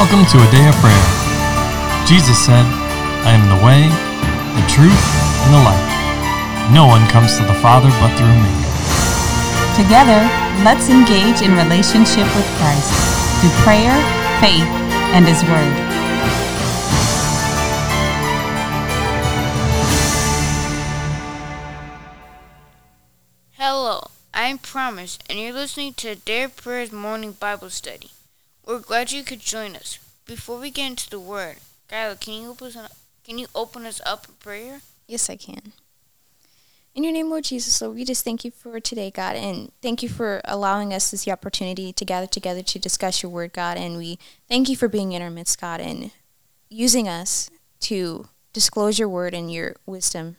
Welcome to a day of prayer. Jesus said, I am the way, the truth, and the life. No one comes to the Father but through me. Together, let's engage in relationship with Christ through prayer, faith, and His Word. Hello, I'm Promise, and you're listening to Dare Prayers Morning Bible Study. We're glad you could join us. Before we get into the Word, Kyla, can you open us up, can you open us up in prayer? Yes, I can. In your name, Lord Jesus, Lord, we just thank you for today, God, and thank you for allowing us this opportunity to gather together to discuss your word, God. And we thank you for being in our midst, God, and using us to disclose your word and your wisdom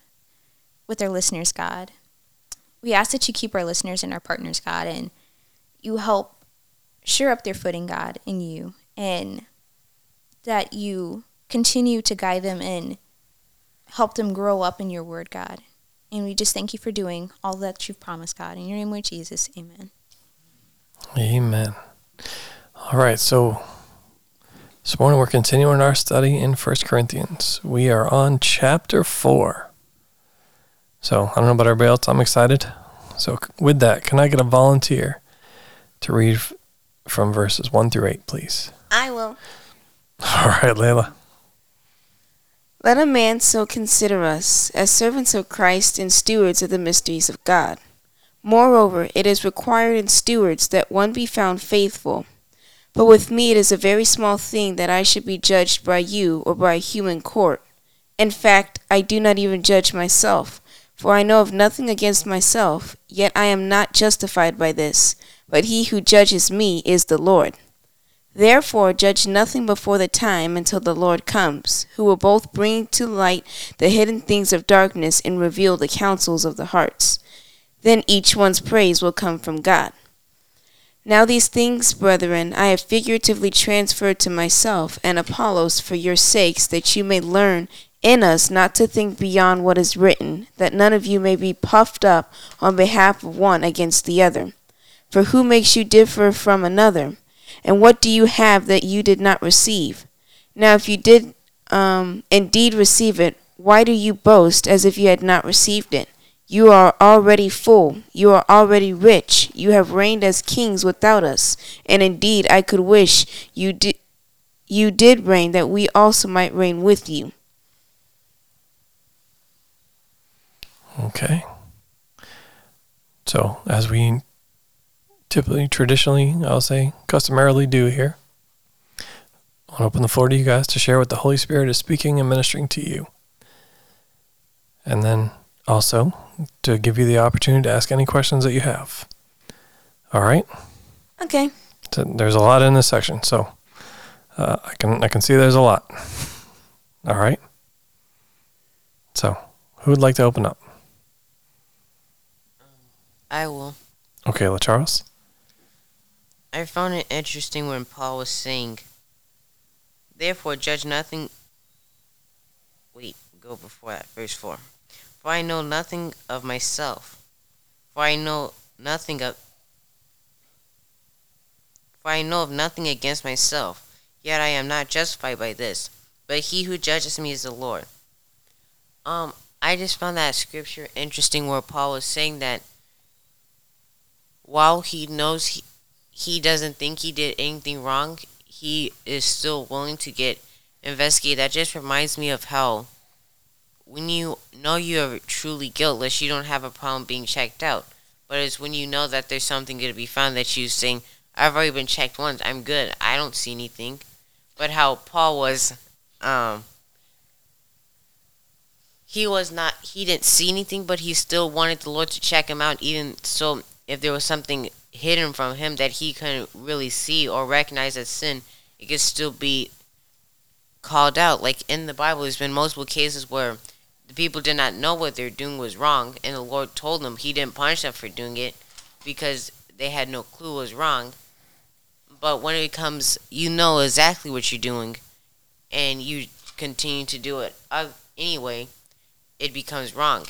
with our listeners, God. We ask that you keep our listeners and our partners, God, and you help sure up their footing, God, in you, and that you continue to guide them and help them grow up in your word, God. And we just thank you for doing all that you've promised, God. In your name, Lord Jesus, amen. Amen. All right, so this morning we're continuing our study in First Corinthians. We are on chapter 4. So I don't know about everybody else, I'm excited. So with that, can I get a volunteer to read from verses 1 through 8, please? I will. All right, Layla. Let a man so consider us as servants of Christ and stewards of the mysteries of God. Moreover, it is required in stewards that one be found faithful. But with me it is a very small thing that I should be judged by you or by a human court. In fact, I do not even judge myself, for I know of nothing against myself, yet I am not justified by this, but he who judges me is the Lord. Therefore, judge nothing before the time until the Lord comes, who will both bring to light the hidden things of darkness and reveal the counsels of the hearts. Then each one's praise will come from God. Now, these things, brethren, I have figuratively transferred to myself and Apollos for your sakes, that you may learn in us not to think beyond what is written, that none of you may be puffed up on behalf of one against the other. For who makes you differ from another? And what do you have that you did not receive? Now, if you did um, indeed receive it, why do you boast as if you had not received it? You are already full. You are already rich. You have reigned as kings without us. And indeed, I could wish you you did reign, that we also might reign with you. Okay. So, as we typically, traditionally, I'll say, customarily do here, I want to open the floor to you guys to share what the Holy Spirit is speaking and ministering to you. And then also to give you the opportunity to ask any questions that you have. All right? Okay. So there's a lot in this section, so uh, I can I can see there's a lot. All right. So, who would like to open up? I will. Okay, LaCharles. I found it interesting when Paul was saying, Therefore, judge nothing. Wait, go before that, verse 4. For I know nothing of myself. For I know nothing of. For I know of nothing against myself, yet I am not justified by this. But he who judges me is the Lord. Um, I just found that scripture interesting where Paul was saying that while he knows he, he doesn't think he did anything wrong, he is still willing to get investigated. That just reminds me of how when you know you are truly guiltless, you don't have a problem being checked out. But it's when you know that there's something going to be found that you're saying, I've already been checked once, I'm good, I don't see anything. But how Paul was, um, he was not, he didn't see anything, but he still wanted the Lord to check him out, even so if there was something hidden from him that he couldn't really see or recognize as sin, it could still be called out. Like in the Bible, there's been multiple cases where the people did not know what they're doing was wrong, and the Lord told them He didn't punish them for doing it because they had no clue was wrong. But when it comes, you know exactly what you're doing, and you continue to do it uh, anyway, it becomes wrong.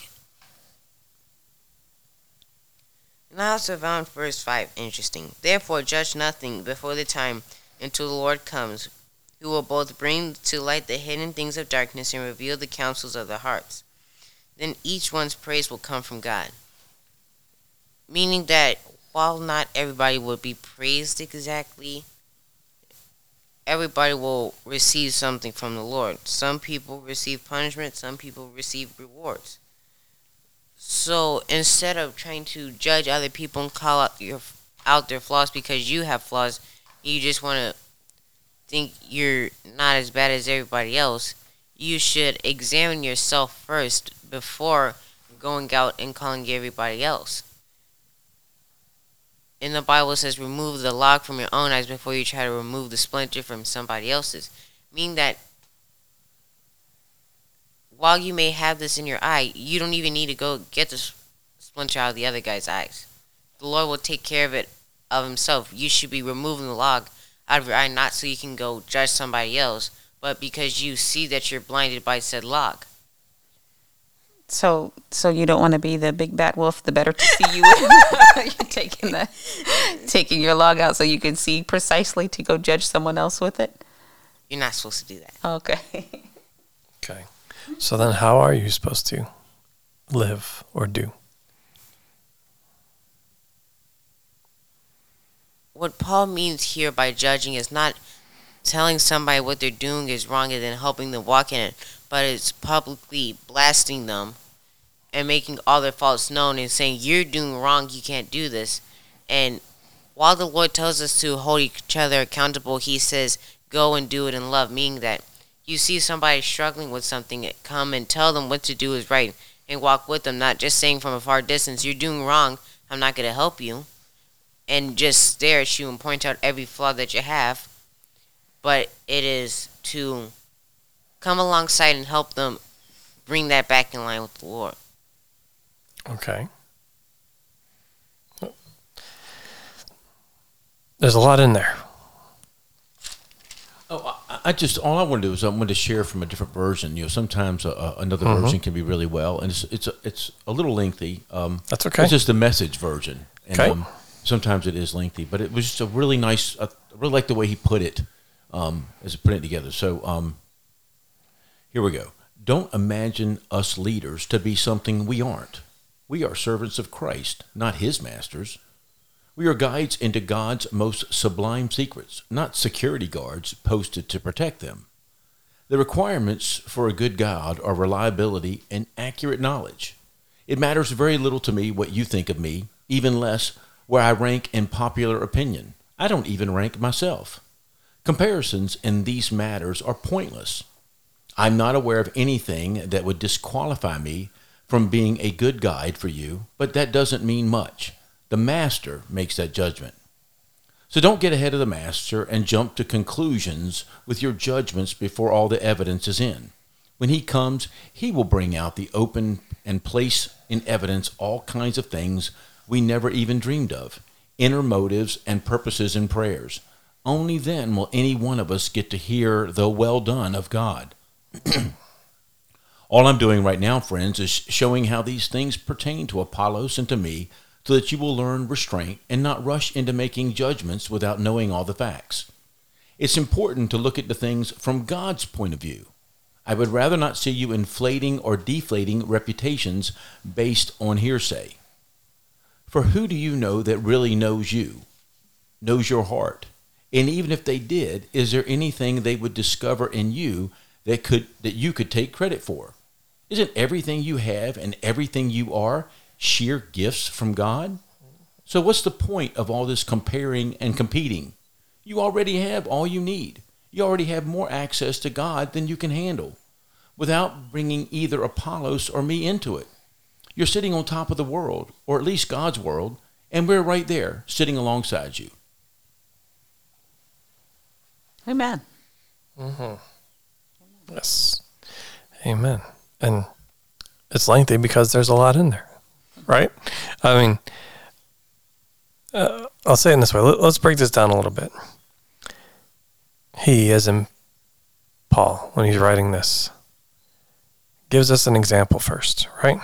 And I also found verse 5 interesting. Therefore, judge nothing before the time until the Lord comes, who will both bring to light the hidden things of darkness and reveal the counsels of the hearts. Then each one's praise will come from God. Meaning that while not everybody will be praised exactly, everybody will receive something from the Lord. Some people receive punishment, some people receive rewards. So instead of trying to judge other people and call out your out their flaws because you have flaws, you just want to think you're not as bad as everybody else. You should examine yourself first before going out and calling everybody else. In the Bible, says, remove the log from your own eyes before you try to remove the splinter from somebody else's. Meaning that while you may have this in your eye, you don't even need to go get the splinter out of the other guy's eyes. The Lord will take care of it of Himself. You should be removing the log out of your eye, not so you can go judge somebody else, but because you see that you're blinded by said log. So, so you don't want to be the big bad wolf. The better to see you. You're taking the taking your log out so you can see precisely to go judge someone else with it. You're not supposed to do that. Okay. Okay. So then, how are you supposed to live or do? What Paul means here by judging is not telling somebody what they're doing is wrong and then helping them walk in it, but it's publicly blasting them and making all their faults known and saying, You're doing wrong, you can't do this. And while the Lord tells us to hold each other accountable, He says, Go and do it in love, meaning that you see somebody struggling with something, come and tell them what to do is right and walk with them, not just saying from a far distance, You're doing wrong, I'm not going to help you, and just stare at you and point out every flaw that you have. But it is to come alongside and help them bring that back in line with the Lord. Okay. There's a lot in there. Oh, I, I just all I want to do is I want to share from a different version. You know, sometimes a, a, another version can be really well, and it's it's a, it's a little lengthy. Um, That's okay. It's just the message version. And, Okay. Um, sometimes it is lengthy, but it was just a really nice. I really like the way he put it um, as he put it together. So um, here we go. Don't imagine us leaders to be something we aren't. We are servants of Christ, not his masters. We are guides into God's most sublime secrets, not security guards posted to protect them. The requirements for a good God are reliability and accurate knowledge. It matters very little to me what you think of me, even less where I rank in popular opinion. I don't even rank myself. Comparisons in these matters are pointless. I'm not aware of anything that would disqualify me from being a good guide for you, but that doesn't mean much. The master makes that judgment. So don't get ahead of the master and jump to conclusions with your judgments before all the evidence is in. When he comes, he will bring out the open and place in evidence all kinds of things we never even dreamed of, inner motives and purposes and prayers. Only then will any one of us get to hear the well done of God. All I'm doing right now, friends, is showing how these things pertain to Apollos and to me so that you will learn restraint and not rush into making judgments without knowing all the facts. It's important to look at the things from God's point of view. I would rather not see you inflating or deflating reputations based on hearsay. For who do you know that really knows you, knows your heart? And even if they did, is there anything they would discover in you that could that you could take credit for? Isn't everything you have and everything you are sheer gifts from God? So what's the point of all this comparing and competing? You already have all you need. You already have more access to God than you can handle without bringing either Apollos or me into it. You're sitting on top of the world, or at least God's world, and we're right there sitting alongside you. Amen. Mm-hmm. Yes. Amen. And it's lengthy because there's a lot in there, right? I mean, uh, I'll say it in this way. Let, let's break this down a little bit. He, as in Paul, when he's writing this, gives us an example first, right?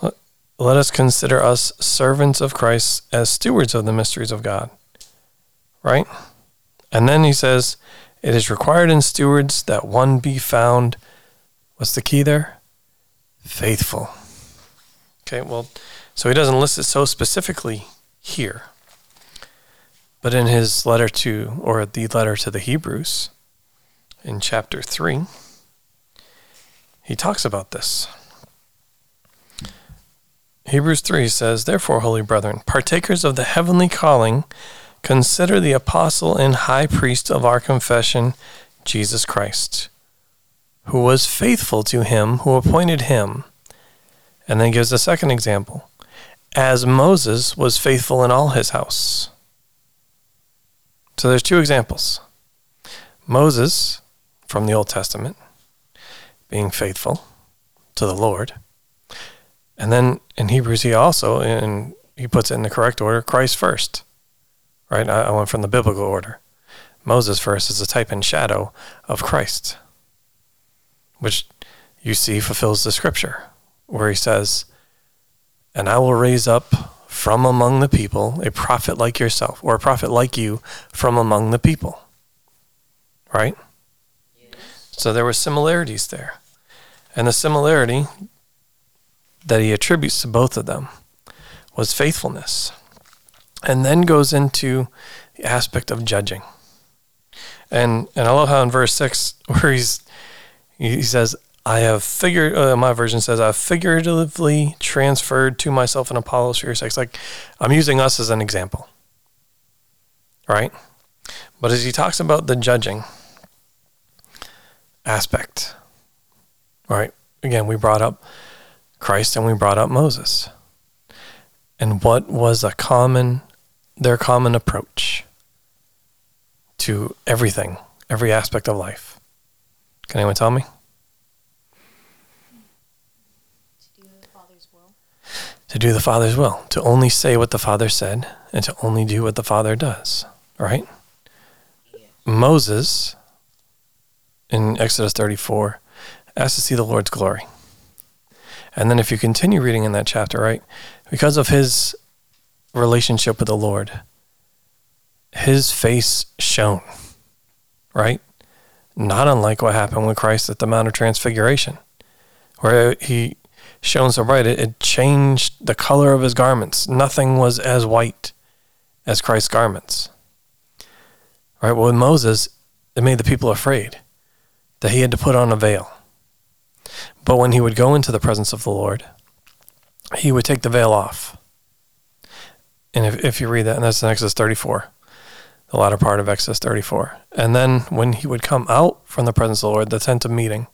Let, let us consider us servants of Christ as stewards of the mysteries of God, right? And then he says, It is required in stewards that one be found. What's the key there? Faithful. Okay, well, so he doesn't list it so specifically here. But in his letter to, or the letter to the Hebrews, in chapter 3, he talks about this. Hebrews 3 says, Therefore, holy brethren, partakers of the heavenly calling, consider the apostle and high priest of our confession, Jesus Christ, who was faithful to him who appointed him. And then gives a second example, as Moses was faithful in all his house. So there's two examples Moses from the Old Testament being faithful to the Lord. And then in Hebrews, he also, and he puts it in the correct order, Christ first. Right? I, I went from the biblical order. Moses first is a type and shadow of Christ, which you see fulfills the scripture, where he says, And I will raise up from among the people a prophet like yourself, or a prophet like you from among the people. Right? So there were similarities there. And the similarity that he attributes to both of them was faithfulness. And then goes into the aspect of judging. And and I love how in verse 6 where he's he says I have figured uh, my version says I've figuratively transferred to myself an Apollos for your. Like I'm using us as an example. Right? But as he talks about the judging, aspect. Right. Again, we brought up Christ and we brought up Moses. And what was a common their common approach to everything, every aspect of life? Can anyone tell me? To do the Father's will, to only say what the Father said, and to only do what the Father does. Right? Moses in Exodus 34 asked to see the Lord's glory. And then if you continue reading in that chapter, right, because of his relationship with the Lord, his face shone, right? Not unlike what happened with Christ at the Mount of Transfiguration, where he shone so bright, it, it changed the color of his garments. Nothing was as white as Christ's garments. Right? Well, with Moses, it made the people afraid that he had to put on a veil. But when he would go into the presence of the Lord, he would take the veil off. And if, if you read that, and that's in Exodus 34, the latter part of Exodus 34. And then when he would come out from the presence of the Lord, the tent of meeting,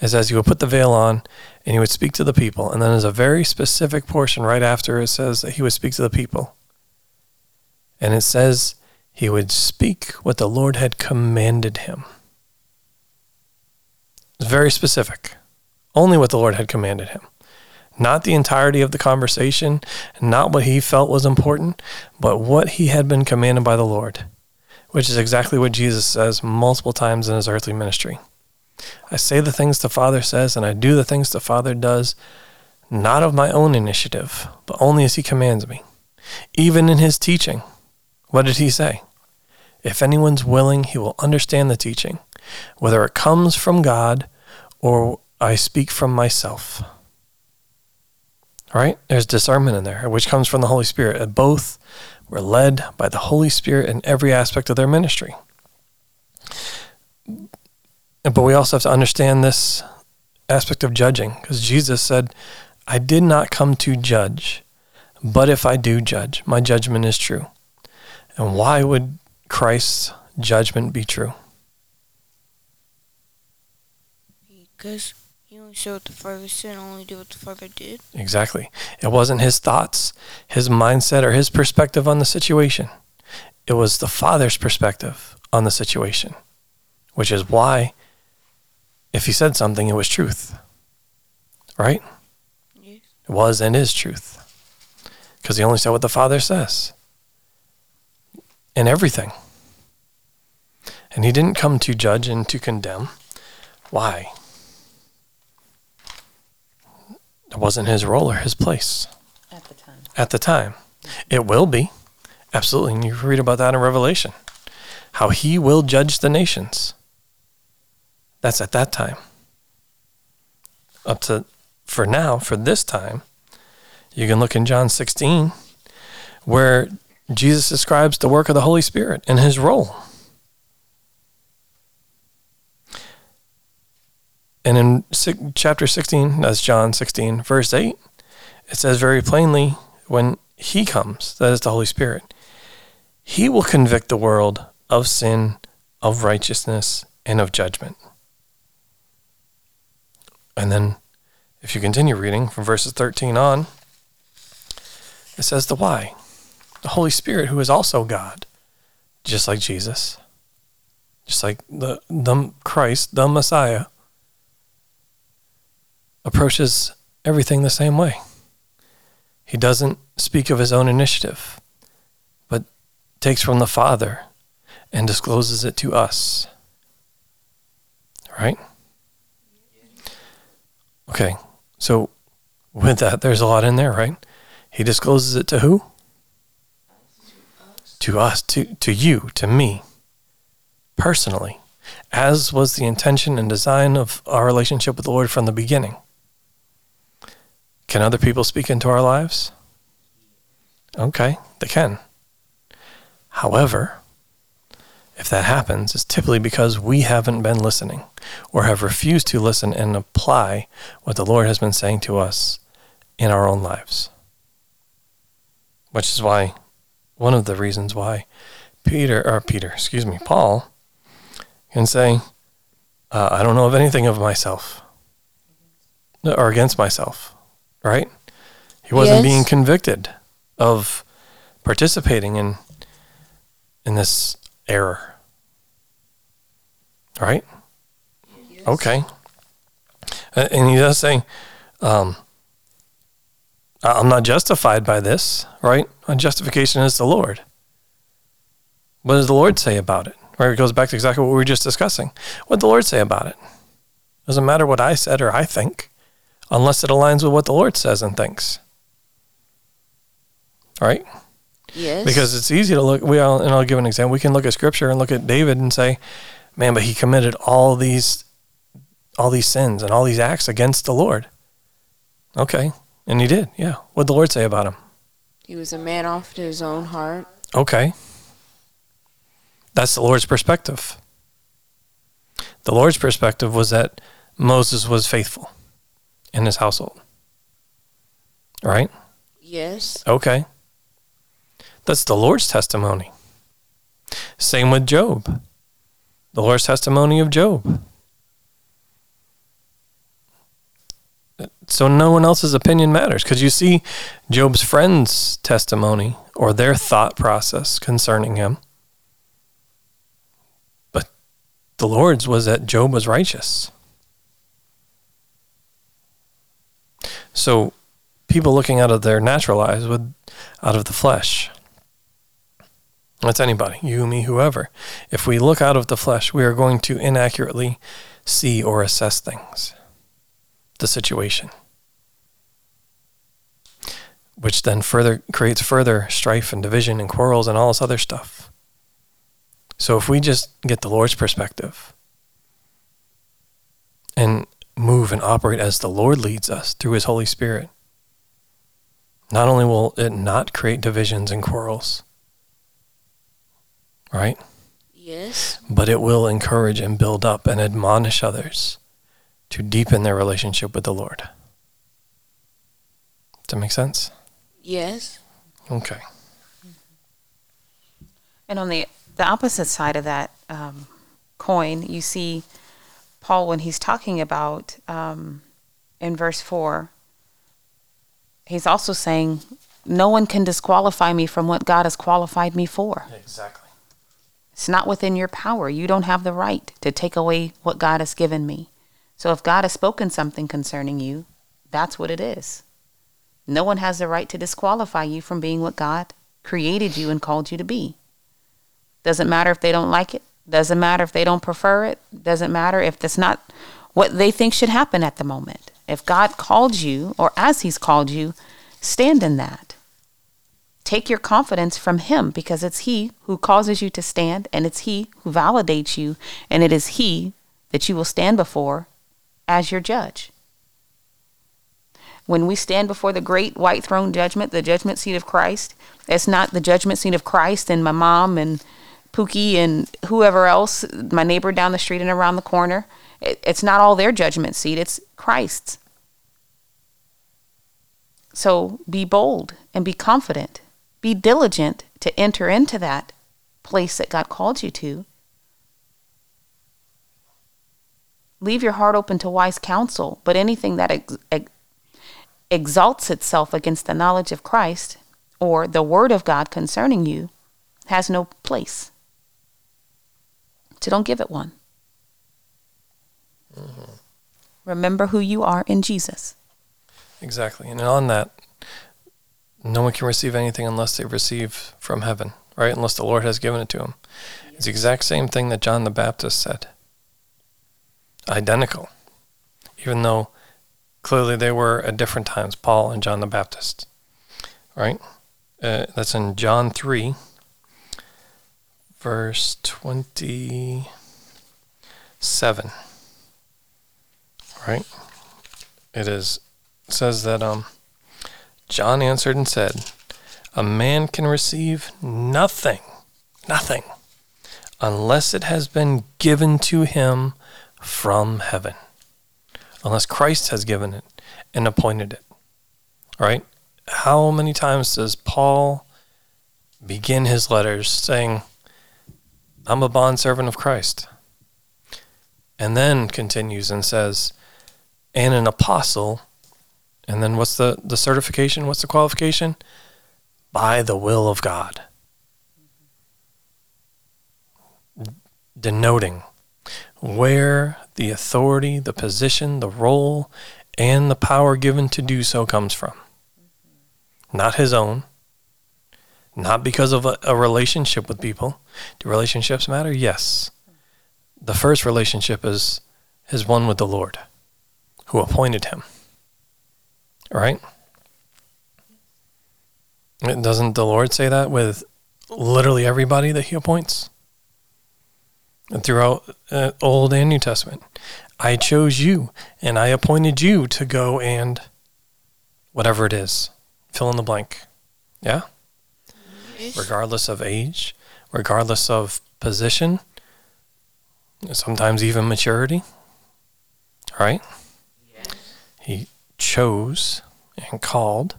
it says he would put the veil on and he would speak to the people. And then there's a very specific portion right after it says that he would speak to the people. And it says he would speak what the Lord had commanded him. It's very specific. Only what the Lord had commanded him. Not the entirety of the conversation, not what he felt was important, but what he had been commanded by the Lord, which is exactly what Jesus says multiple times in his earthly ministry. I say the things the Father says, and I do the things the Father does, not of my own initiative, but only as he commands me. Even in his teaching, what did he say? If anyone's willing, he will understand the teaching, whether it comes from God or I speak from myself. Right? There's discernment in there, which comes from the Holy Spirit. Both were led by the Holy Spirit in every aspect of their ministry. But we also have to understand this aspect of judging, because Jesus said, I did not come to judge, but if I do judge, my judgment is true. And why would Christ's judgment be true? Because he only said what the Father said only did what the Father did. Exactly. It wasn't his thoughts, his mindset, or his perspective on the situation. It was the Father's perspective on the situation, which is why, if he said something, it was truth. Right? Yes. It was and is truth. Because he only said what the Father says in everything. And he didn't come to judge and to condemn. Why? It wasn't his role or his place At the time. at the time. It will be. Absolutely. And you read about that in Revelation. how he will judge the nations. That's at that time. Up to, for now, for this time, you can look in John 16, where Jesus describes the work of the Holy Spirit and his role. And in chapter 16, that's John 16, verse 8, it says very plainly when he comes, that is the Holy Spirit, he will convict the world of sin, of righteousness, and of judgment. And then, if you continue reading from verses 13 on, it says the why. The Holy Spirit, who is also God, just like Jesus, just like the, the Christ, the Messiah, approaches everything the same way. He doesn't speak of his own initiative, but takes from the Father and discloses it to us. Right? Okay, so with that, there's a lot in there, right? He discloses it to who? To us, to, to you, to me, personally, as was the intention and design of our relationship with the Lord from the beginning. Can other people speak into our lives? Okay, they can. However, if that happens, it's typically because we haven't been listening or have refused to listen and apply what the Lord has been saying to us in our own lives. Which is why, one of the reasons why Peter, or Peter, excuse me, Paul can say, uh, I don't know of anything of myself or against myself right? He wasn't Yes. being convicted of participating in in this error. Right? Okay. A- And he does say, um, I'm not justified by this, right? My justification is the Lord. What does the Lord say about it? Right? It goes back to exactly what we were just discussing. What did the Lord say about it? Doesn't matter what I said or I think unless it aligns with what the Lord says and thinks. Right? Yes. Because it's easy to look. We all, and I'll give an example. We can look at Scripture and look at David and say, "Man, but he committed all these, all these sins and all these acts against the Lord." Okay, and he did. Yeah. What did the Lord say about him? he was a man after his own heart. Okay. That's the Lord's perspective. The Lord's perspective was that Moses was faithful in his household. Right? Yes. Okay. That's the Lord's testimony. Same with Job. The Lord's testimony of Job. So no one else's opinion matters because you see Job's friends' testimony or their thought process concerning him. But the Lord's was that Job was righteous. So people looking out of their natural eyes would out of the flesh. That's anybody, you, me, whoever. If we look out of the flesh, we are going to inaccurately see or assess things, the situation, which then further creates further strife and division and quarrels and all this other stuff. So if we just get the Lord's perspective and move and operate as the Lord leads us through His Holy Spirit, not only will it not create divisions and quarrels, right? Yes. But it will encourage and build up and admonish others to deepen their relationship with the Lord. Does that make sense? Yes. Okay. And on the the opposite side of that um, coin, you see Paul when he's talking about um, in verse four. He's also saying, "No one can disqualify me from what God has qualified me for. Exactly. It's not within your power. You don't have the right to take away what God has given me. So if God has spoken something concerning you, that's what it is. No one has the right to disqualify you from being what God created you and called you to be. Doesn't matter if they don't like it. Doesn't matter if they don't prefer it. Doesn't matter if that's not what they think should happen at the moment. If God called you, or as He's called you, stand in that. Take your confidence from Him because it's He who causes you to stand and it's He who validates you and it is He that you will stand before as your judge. When we stand before the great white throne judgment, the judgment seat of Christ, it's not the judgment seat of Christ and my mom and Pookie and whoever else, my neighbor down the street and around the corner. It, it's not all their judgment seat, it's Christ's. So be bold and be confident. Be diligent to enter into that place that God called you to. Leave your heart open to wise counsel, but anything that ex- ex- exalts itself against the knowledge of Christ or the word of God concerning you has no place. So don't give it one. Mm-hmm. Remember who you are in Jesus. Exactly. And on that, no one can receive anything unless they receive from heaven, right? Unless the Lord has given it to them. It's the exact same thing that John the Baptist said. Identical. Even though clearly they were at different times, Paul and John the Baptist. Right? Uh, that's in John 3, verse 27. Right? It is it says that um John answered and said, A man can receive nothing, nothing, unless it has been given to him from heaven. Unless Christ has given it and appointed it. All right? How many times does Paul begin his letters saying, I'm a bondservant of Christ? And then continues and says, and an apostle and then what's the, the certification? What's the qualification? By the will of God. Denoting where the authority, the position, the role, and the power given to do so comes from. Not his own. Not because of a, a relationship with people. Do relationships matter? Yes. The first relationship is his one with the Lord, who appointed him. Right? Doesn't the Lord say that with literally everybody that He appoints? And throughout uh, Old and New Testament, I chose you and I appointed you to go and whatever it is, fill in the blank. Yeah? Regardless of age, regardless of position, sometimes even maturity. Right? Chose and called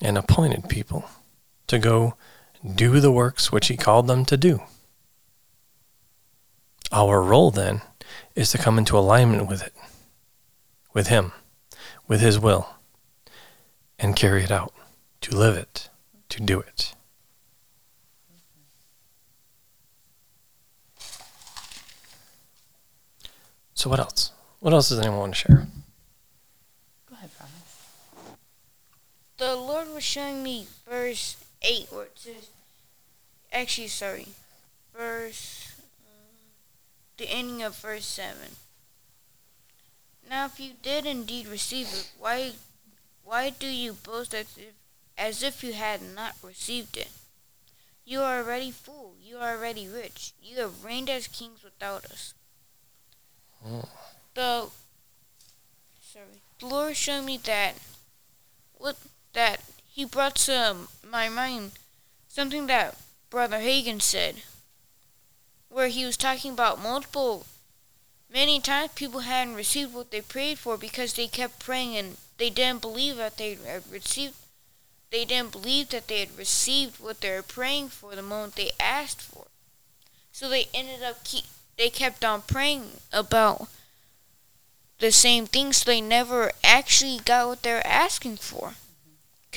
and appointed people to go do the works which he called them to do. Our role then is to come into alignment with it, with him, with his will, and carry it out, to live it, to do it. So, what else? What else does anyone want to share? Go ahead, Promise. The Lord was showing me verse 8, where it says, actually, sorry, verse, the ending of verse 7. Now, if you did indeed receive it, why, why do you boast as if, as if you had not received it? You are already full. You are already rich. You have reigned as kings without us. The sorry, the Lord showed me that what that He brought to my mind something that Brother Hagin said, where he was talking about multiple, many times people hadn't received what they prayed for because they kept praying and they didn't believe that they had received. They didn't believe that they had received what they were praying for the moment they asked for. So they ended up keep. They kept on praying about the same thing, so they never actually got what they were asking for,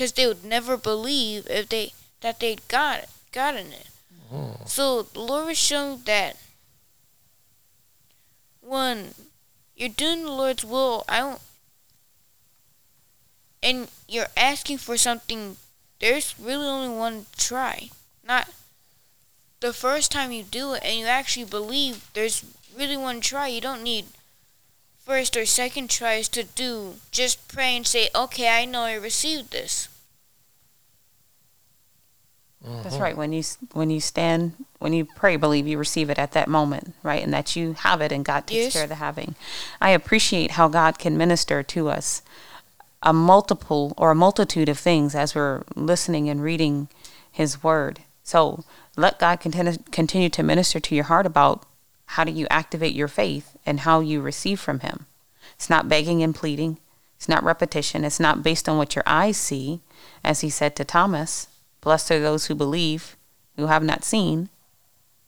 because they would never believe if they that they'd got it, gotten it. Oh. So the Lord was showing that one, you're doing the Lord's will, I don't, and you're asking for something. There's really only one try, not the first time you do it and you actually believe. There's really one try. You don't need first or second tries to do. Just pray and say, "Okay, I know I received this." That's uh-huh. right. When you when you stand, when you pray, believe you receive it at that moment, right? And that you have it, and God takes Yes. care of the having. I appreciate how God can minister to us a multiple or a multitude of things as we're listening and reading His Word. So let God continue continue to minister to your heart about how do you activate your faith and how you receive from Him. It's not begging and pleading. It's not repetition. It's not based on what your eyes see, as He said to Thomas. Blessed are those who believe, who have not seen,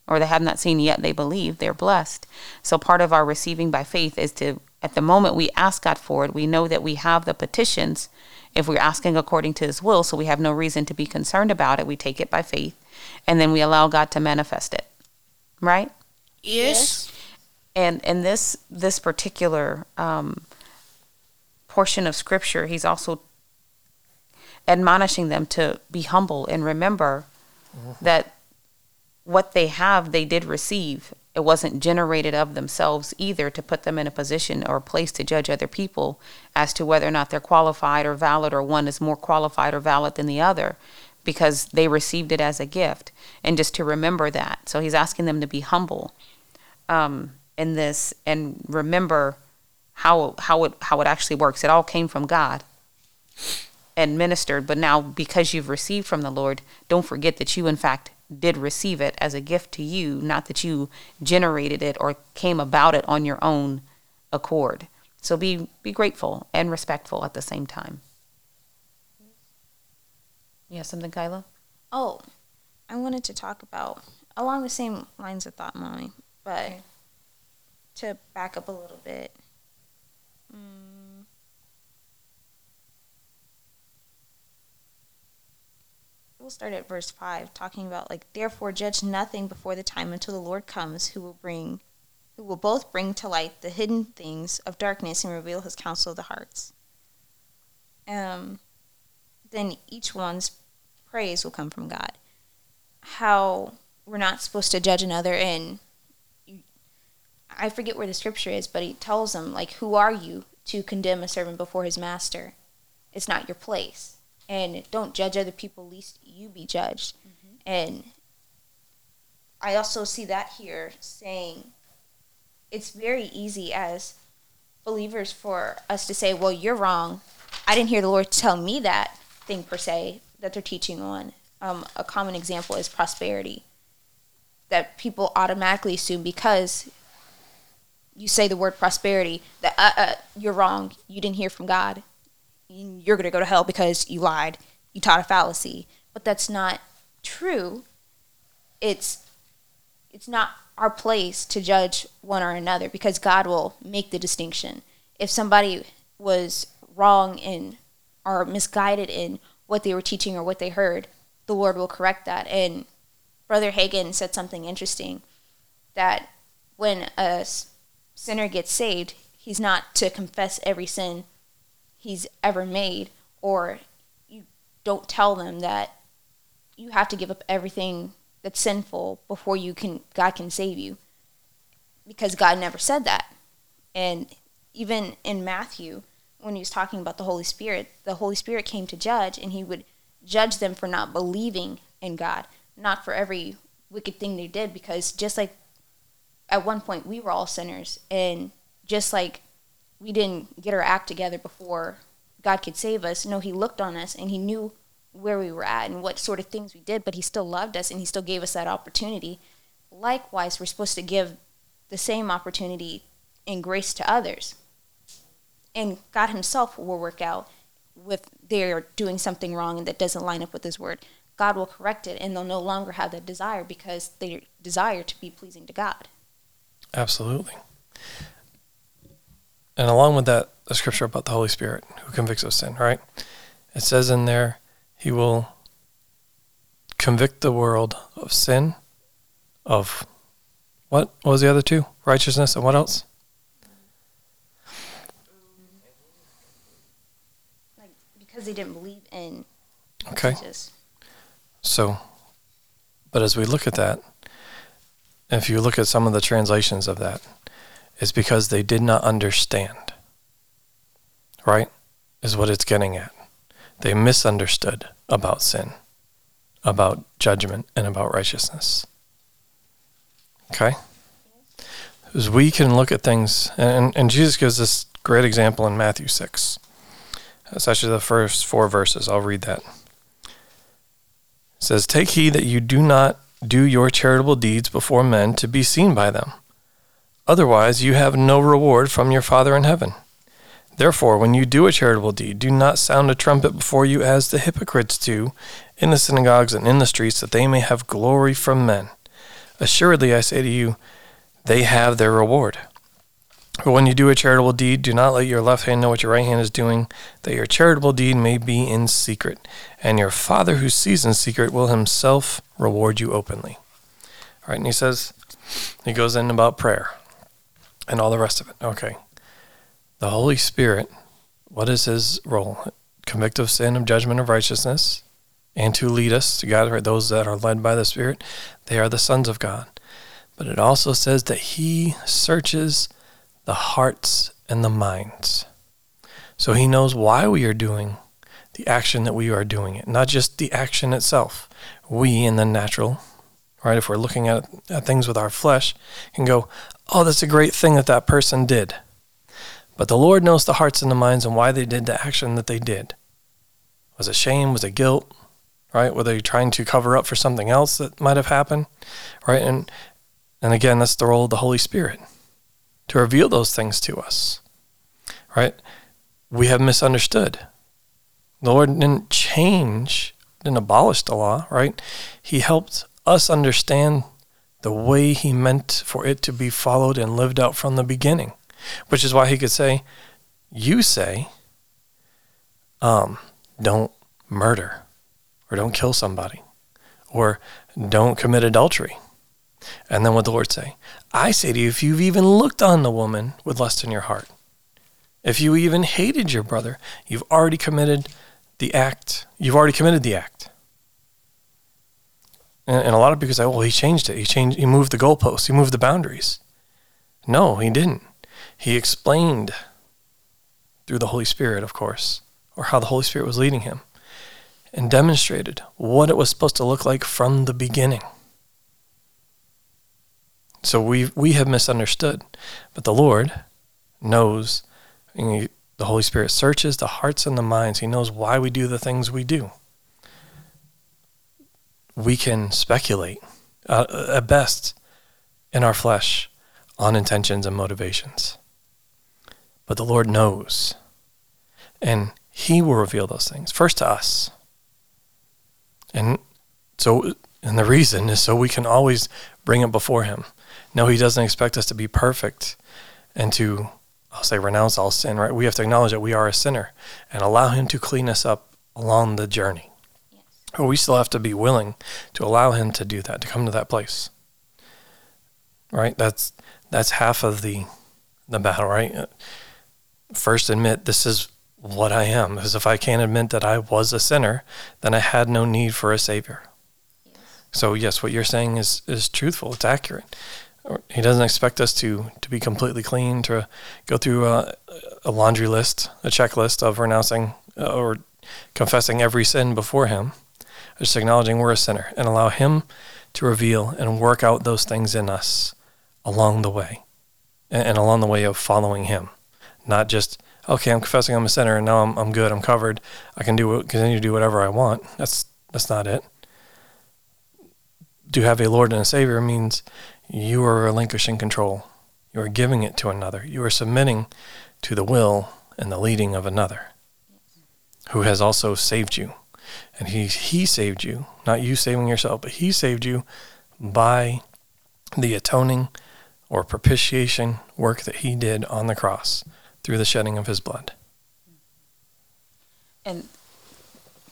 or they have not seen yet they believe. They're blessed. So part of our receiving by faith is to, at the moment we ask God for it, we know that we have the petitions if we're asking according to His will, so we have no reason to be concerned about it. We take it by faith, and then we allow God to manifest it. Right? Yes. and in this this particular um, portion of scripture he's also admonishing them to be humble and remember that what they have they did receive. It wasn't generated of themselves either to put them in a position or a place to judge other people as to whether or not they're qualified or valid or one is more qualified or valid than the other because they received it as a gift and just to remember that. So he's asking them to be humble um, in this and remember how how it how it actually works. It all came from God and ministered, but now because you've received from the Lord, don't forget that you in fact did receive it as a gift to you, not that you generated it or came about it on your own accord. So be be grateful and respectful at the same time. You have something, Kyla? Oh, I wanted to talk about along the same lines of thought, mommy, but to back up a little bit. Mm. We'll start at verse 5, talking about, like, therefore judge nothing before the time until the Lord comes, who will bring, who will both bring to light the hidden things of darkness and reveal his counsel of the hearts. Um, then each one's praise will come from God. How we're not supposed to judge another, and you, I forget where the scripture is, but he tells them, like, who are you to condemn a servant before his master? It's not your place. And don't judge other people, lest you be judged. And I also see that here saying it's very easy as believers for us to say, well, you're wrong. I didn't hear the Lord tell me that thing per se that they're teaching on. Um, a common example is prosperity. That people automatically assume because you say the word prosperity that uh, uh, you're wrong. You didn't hear from God. You're going to go to hell because you lied. You taught a fallacy. But that's not true. It's it's not our place to judge one or another because God will make the distinction. If somebody was wrong in or misguided in what they were teaching or what they heard, the Lord will correct that. And Brother Hagin said something interesting that when a sinner gets saved, he's not to confess every sin he's ever made, or you don't tell them that you have to give up everything that's sinful before you can God can save you. Because God never said that. And even in Matthew, when he was talking about the Holy Spirit, the Holy Spirit came to judge and he would judge them for not believing in God, not for every wicked thing they did because just like at one point we were all sinners and just like we didn't get our act together before God could save us. No, He looked on us and He knew where we were at and what sort of things we did, but He still loved us and He still gave us that opportunity. Likewise, we're supposed to give the same opportunity and grace to others. And God Himself will work out if they're doing something wrong and that doesn't line up with His Word. God will correct it and they'll no longer have that desire because they desire to be pleasing to God. Absolutely. And along with that, the scripture about the Holy Spirit who convicts of sin, right? It says in there, He will convict the world of sin, of what? What was the other two? Righteousness and what else? Like because they didn't believe in Okay. So, but as we look at that, if you look at some of the translations of that, it's because they did not understand. Right? Is what it's getting at. They misunderstood about sin. about judgment and about righteousness. Okay? Because we can look at things, and, and Jesus gives this great example in Matthew 6. That's actually the first four verses. I'll read that. It says, Take heed that you do not do your charitable deeds before men to be seen by them. Otherwise, you have no reward from your Father in heaven. Therefore, when you do a charitable deed, do not sound a trumpet before you as the hypocrites do in the synagogues and in the streets, that they may have glory from men. Assuredly, I say to you, they have their reward. But when you do a charitable deed, do not let your left hand know what your right hand is doing, that your charitable deed may be in secret, and your Father who sees in secret will himself reward you openly. All right, and he says, he goes in about prayer and all the rest of it. Okay. The Holy Spirit, what is his role? Convict of sin, of judgment, of righteousness, and to lead us to God. Those that are led by the Spirit, they are the sons of God. But it also says that he searches the hearts and the minds. So he knows why we are doing the action that we are doing it, not just the action itself. We in the natural, right, if we're looking at, at things with our flesh, can go, oh, that's a great thing that that person did. But the Lord knows the hearts and the minds and why they did the action that they did. Was it shame? Was it guilt? Right? Were they trying to cover up for something else that might have happened? Right? And and again, that's the role of the Holy Spirit to reveal those things to us. Right? We have misunderstood. The Lord didn't change, didn't abolish the law, right? He helped us understand the way He meant for it to be followed and lived out from the beginning, which is why He could say, You say, um, don't murder, or don't kill somebody, or don't commit adultery. And then what the Lord say? I say to you, if you've even looked on the woman with lust in your heart, if you even hated your brother, you've already committed the act. You've already committed the act. And, and a lot of people say, well, he changed it. He changed, he moved the goalposts. He moved the boundaries. No, he didn't. He explained through the Holy Spirit, of course, or how the Holy Spirit was leading him, and demonstrated what it was supposed to look like from the beginning. So we we have misunderstood, but the Lord knows. He, the Holy Spirit searches the hearts and the minds. He knows why we do the things we do. We can speculate, uh, at best, in our flesh, on intentions and motivations. But the Lord knows, and He will reveal those things first to us. And so, and the reason is so we can always bring it before Him. No, He doesn't expect us to be perfect and to, I'll say, renounce all sin, right? We have to acknowledge that we are a sinner and allow Him to clean us up along the journey. But we still have to be willing to allow Him to do that, to come to that place. Right? That's that's half of the the battle, right? First, admit this is what I am. Because if I can't admit that I was a sinner, then I had no need for a savior. Yes. So yes, what you're saying is is truthful. It's accurate. He doesn't expect us to to be completely clean, to go through a, a laundry list, a checklist of renouncing uh, or confessing every sin before Him, just acknowledging we're a sinner, and allow Him to reveal and work out those things in us along the way, and, along the way of following Him, not just okay, I'm confessing I'm a sinner, and now I'm I'm good, I'm covered, I can do continue to do whatever I want. That's that's not it. To have a Lord and a Savior means you are relinquishing control. You are giving it to another. You are submitting to the will and the leading of another who has also saved you. And he, he saved you, not you saving yourself, but he saved you by the atoning or propitiation work that he did on the cross through the shedding of his blood. And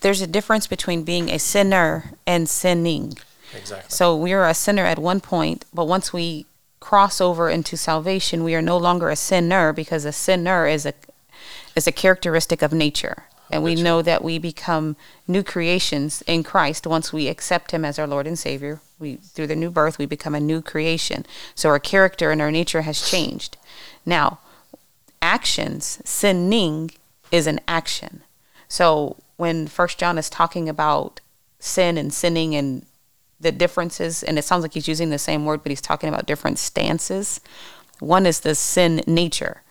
there's a difference between being a sinner and sinning. Exactly. So we are a sinner at one point, but once we cross over into salvation, we are no longer a sinner because a sinner is a is a characteristic of nature. And we know that we become new creations in Christ once we accept him as our Lord and Savior. We through the new birth we become a new creation. So our character and our nature has changed. Now, actions, sinning is an action. So when first John is talking about sin and sinning and the differences, and it sounds like he's using the same word, but he's talking about different stances. One is the sin nature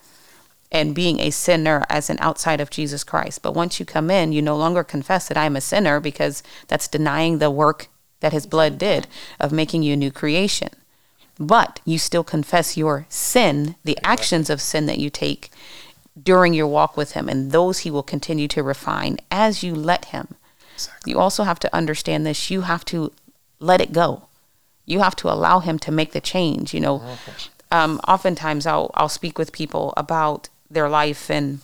and being a sinner as an outside of Jesus Christ. But once you come in, you no longer confess that I'm a sinner because that's denying the work that his blood did of making you a new creation. But you still confess your sin, the actions of sin that you take during your walk with him, and those he will continue to refine as you let him. You also have to understand this. You have to let it go. You have to allow him to make the change. You know, um, oftentimes I'll I'll speak with people about their life and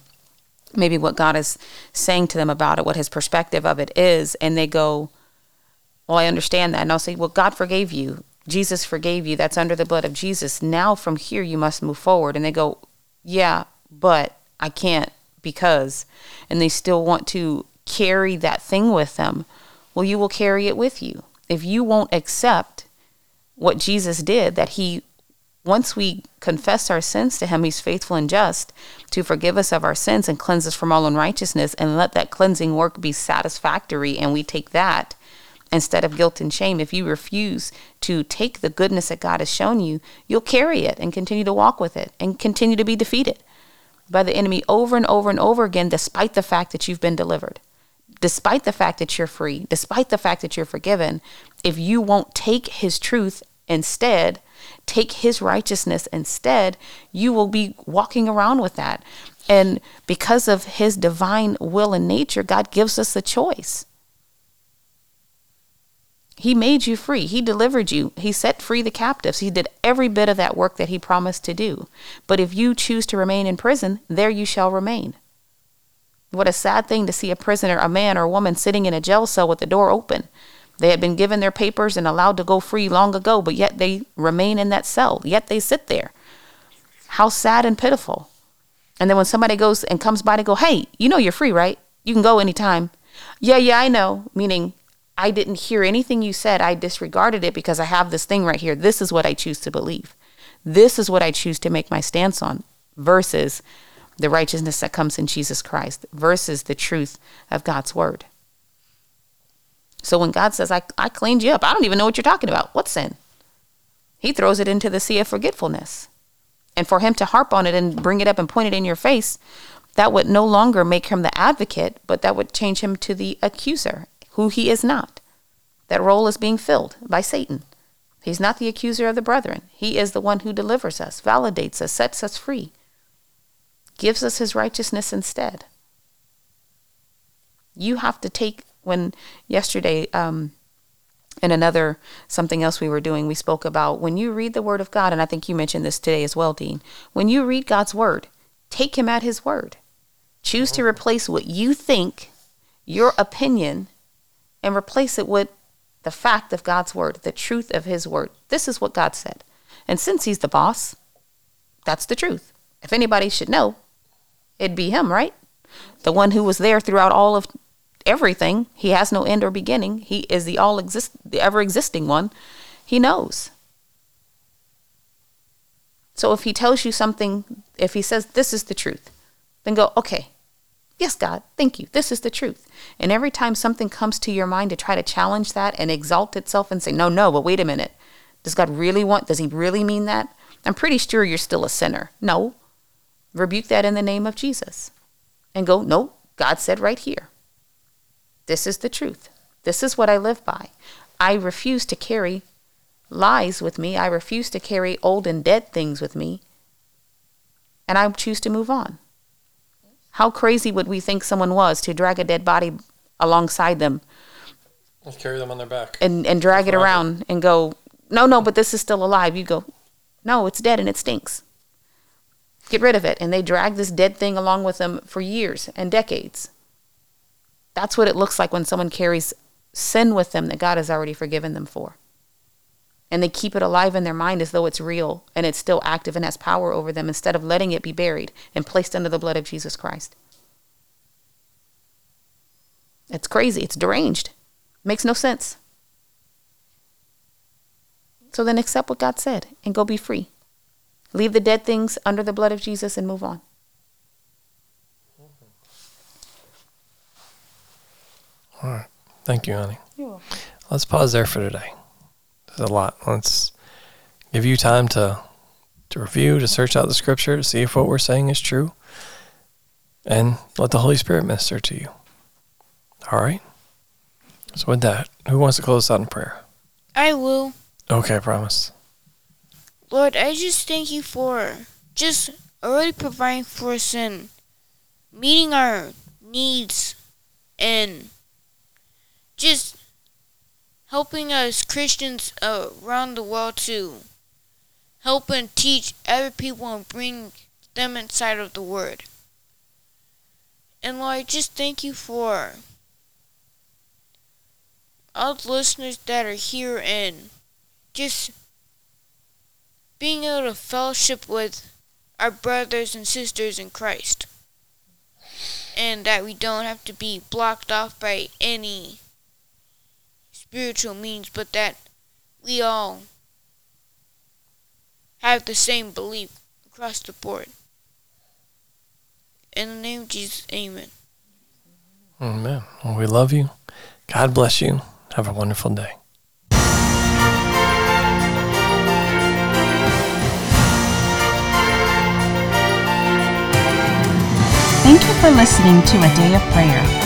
maybe what God is saying to them about it, what His perspective of it is, and they go, "Well, I understand that," and I'll say, "Well, God forgave you. Jesus forgave you. That's under the blood of Jesus. Now from here you must move forward." And they go, "Yeah, but I can't because," and they still want to carry that thing with them. Well, you will carry it with you if you won't accept what Jesus did, that he, once we confess our sins to him, he's faithful and just to forgive us of our sins and cleanse us from all unrighteousness and let that cleansing work be satisfactory. And we take that instead of guilt and shame. If you refuse to take the goodness that God has shown you, you'll carry it and continue to walk with it and continue to be defeated by the enemy over and over and over again, despite the fact that you've been delivered despite the fact that you're free, despite the fact that you're forgiven, if you won't take his truth instead, take his righteousness instead, you will be walking around with that. And because of his divine will and nature, God gives us a choice. He made you free. He delivered you. He set free the captives. He did every bit of that work that he promised to do. But if you choose to remain in prison, there you shall remain. What a sad thing to see a prisoner, a man or a woman, sitting in a jail cell with the door open. They had been given their papers and allowed to go free long ago, but yet they remain in that cell. Yet they sit there. How sad and pitiful. And then when somebody goes and comes by to go, hey, you know you're free, right? You can go anytime. Yeah, yeah, I know. Meaning, I didn't hear anything you said. I disregarded it because I have this thing right here. This is what I choose to believe. This is what I choose to make my stance on versus the righteousness that comes in Jesus Christ versus the truth of God's word. So when God says, I, I cleaned you up, I don't even know what you're talking about. What sin? He throws it into the sea of forgetfulness. And for him to harp on it and bring it up and point it in your face, that would no longer make him the advocate, but that would change him to the accuser, who he is not. That role is being filled by Satan. He's not the accuser of the brethren. He is the one who delivers us, validates us, sets us free gives us his righteousness instead. You have to take, when yesterday, um, in another something else we were doing, we spoke about when you read the Word of God, and I think you mentioned this today as well, Dean. When you read God's Word, take Him at His Word. Choose to replace what you think, your opinion, and replace it with the fact of God's Word, the truth of His Word. This is what God said. And since He's the boss, that's the truth. If anybody should know, it'd be him, right? The one who was there throughout all of everything. He has no end or beginning. He is the all exist the ever existing one. He knows. So if he tells you something, if he says this is the truth, then go, okay. Yes, God, thank you. This is the truth. And every time something comes to your mind to try to challenge that and exalt itself and say, no, no, but wait a minute. Does God really want, does he really mean that? I'm pretty sure you're still a sinner. No, rebuke that in the name of Jesus and go, no, God said right here. This is the truth. This is what I live by. I refuse to carry lies with me. I refuse to carry old and dead things with me. And I choose to move on. How crazy would we think someone was to drag a dead body alongside them Let's carry them on their back. and, and drag it around and go, no, no, but this is still alive. You go, no, it's dead and it stinks. Get rid of it. And they drag this dead thing along with them for years and decades. That's what it looks like when someone carries sin with them that God has already forgiven them for. And they keep it alive in their mind as though it's real and it's still active and has power over them instead of letting it be buried and placed under the blood of Jesus Christ. It's crazy. It's deranged. Makes no sense. So then accept what God said and go be free. Leave the dead things under the blood of Jesus and move on. All right. Thank you, honey. You're welcome. let's pause there for today. There's a lot. Let's give you time to to review, to search out the scripture, to see if what we're saying is true, and let the Holy Spirit minister to you. All right. So with that, who wants to close us out in prayer? I will. Okay, I promise. Lord, I just thank you for just already providing for us and meeting our needs and just helping us Christians around the world to help and teach other people and bring them inside of the Word. And Lord, just thank you for all the listeners that are here and just being able to fellowship with our brothers and sisters in Christ. And that we don't have to be blocked off by any spiritual means, but that we all have the same belief across the board. In the name of Jesus, amen. Amen. Well, we love you. God bless you. Have a wonderful day. Thank you for listening to A Day of Prayer.